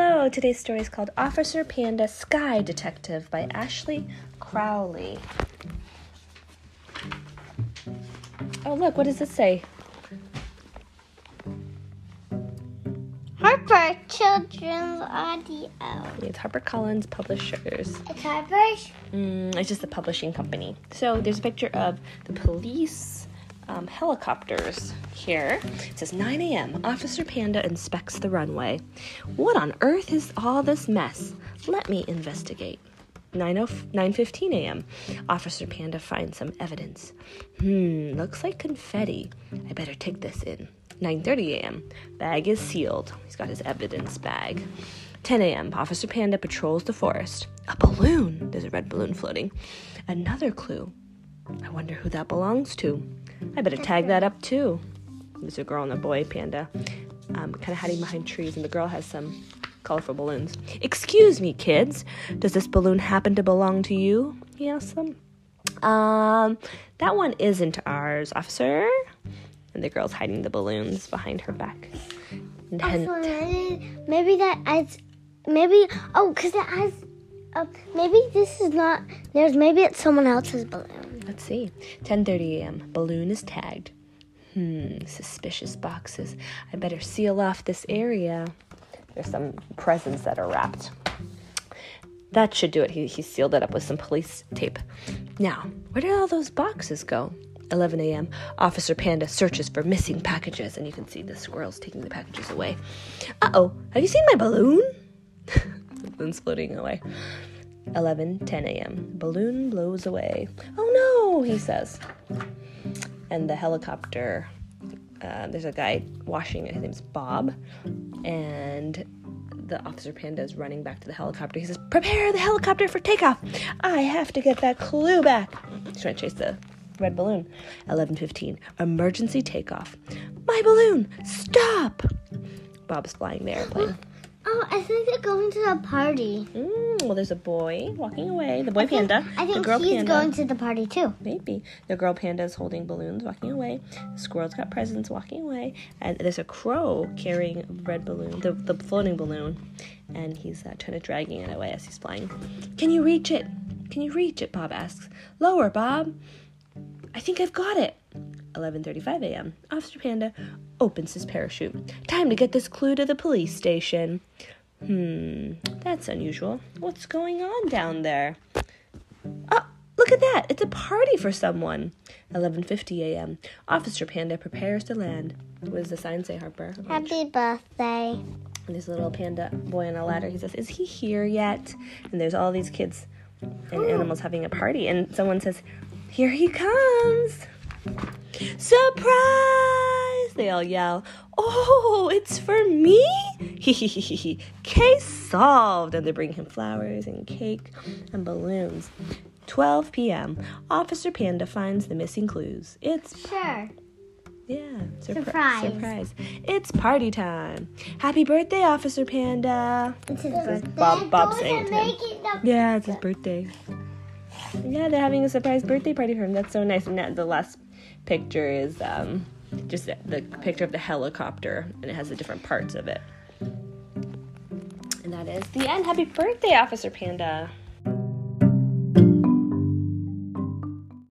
Hello, today's story is called Officer Panda Sky Detective by Ashley Crowley. Oh, look, what does this say? Harper Children's Audio. It's HarperCollins Publishers. It's Harper's? Mm, it's just the publishing company. So there's a picture of the police um, helicopters here. It says 9 a.m. Officer Panda inspects the runway. What on earth is all this mess? Let me investigate. 9.15 a.m. Officer Panda finds some evidence. Hmm, looks like confetti. I better take this in. 9.30 a.m. Bag is sealed. He's got his evidence bag. 10 a.m. Officer Panda patrols the forest. A balloon. There's a red balloon floating. Another clue. I wonder who that belongs to. I better tag that up too. There's a girl and a boy panda, um, kind of hiding behind trees, and the girl has some colorful balloons. Excuse me, kids. Does this balloon happen to belong to you? He asks them. Um, that one isn't ours, officer. And the girl's hiding the balloons behind her back. And maybe, that adds, maybe, oh, because it has, uh, maybe this is not, there's, maybe it's someone else's balloon. Let's see. 10:30 a.m. Balloon is tagged. Hmm, suspicious boxes. I better seal off this area. There's some presents that are wrapped. That should do it. He, he sealed it up with some police tape. Now, where did all those boxes go? 11 a.m. Officer Panda searches for missing packages, and you can see the squirrels taking the packages away. Uh oh, have you seen my balloon? balloon's floating away. 11 10 a.m. Balloon blows away. Oh no, he says. And the helicopter, uh, there's a guy washing it. His name's Bob. And the officer panda is running back to the helicopter. He says, Prepare the helicopter for takeoff. I have to get that clue back. He's trying to chase the red balloon. 11:15. Emergency takeoff. My balloon, stop! Bob's flying the airplane. I think they're going to a party. Mm, well, there's a boy walking away. The boy panda. I the think girl he's panda. going to the party too. Maybe. The girl panda is holding balloons, walking away. The squirrel's got presents, walking away. And there's a crow carrying a red balloon, the, the floating balloon. And he's uh, trying to dragging it away as he's flying. Can you reach it? Can you reach it? Bob asks. Lower, Bob. I think I've got it. 11:35 a.m. Officer Panda opens his parachute. Time to get this clue to the police station. Hmm, that's unusual. What's going on down there? Oh, look at that. It's a party for someone. 11:50 a.m. Officer Panda prepares to land. What does the sign say, Harper? Happy birthday. And there's a little panda boy on a ladder. He says, "Is he here yet?" And there's all these kids and animals having a party. And someone says, "Here he comes!" Surprise! They all yell. Oh, it's for me! Case solved! And they bring him flowers and cake and balloons. 12 p.m. Officer Panda finds the missing clues. It's Sure. yeah, surpri- Surprise. Surprise. It's party time. Happy birthday, Officer Panda. It's his birthday. Bob- Bob saying it him. Yeah, it's his birthday. Yeah, they're having a surprise birthday party for him. That's so nice. And that, the last picture is um, just the, the picture of the helicopter, and it has the different parts of it. And that is the end. Happy birthday, Officer Panda.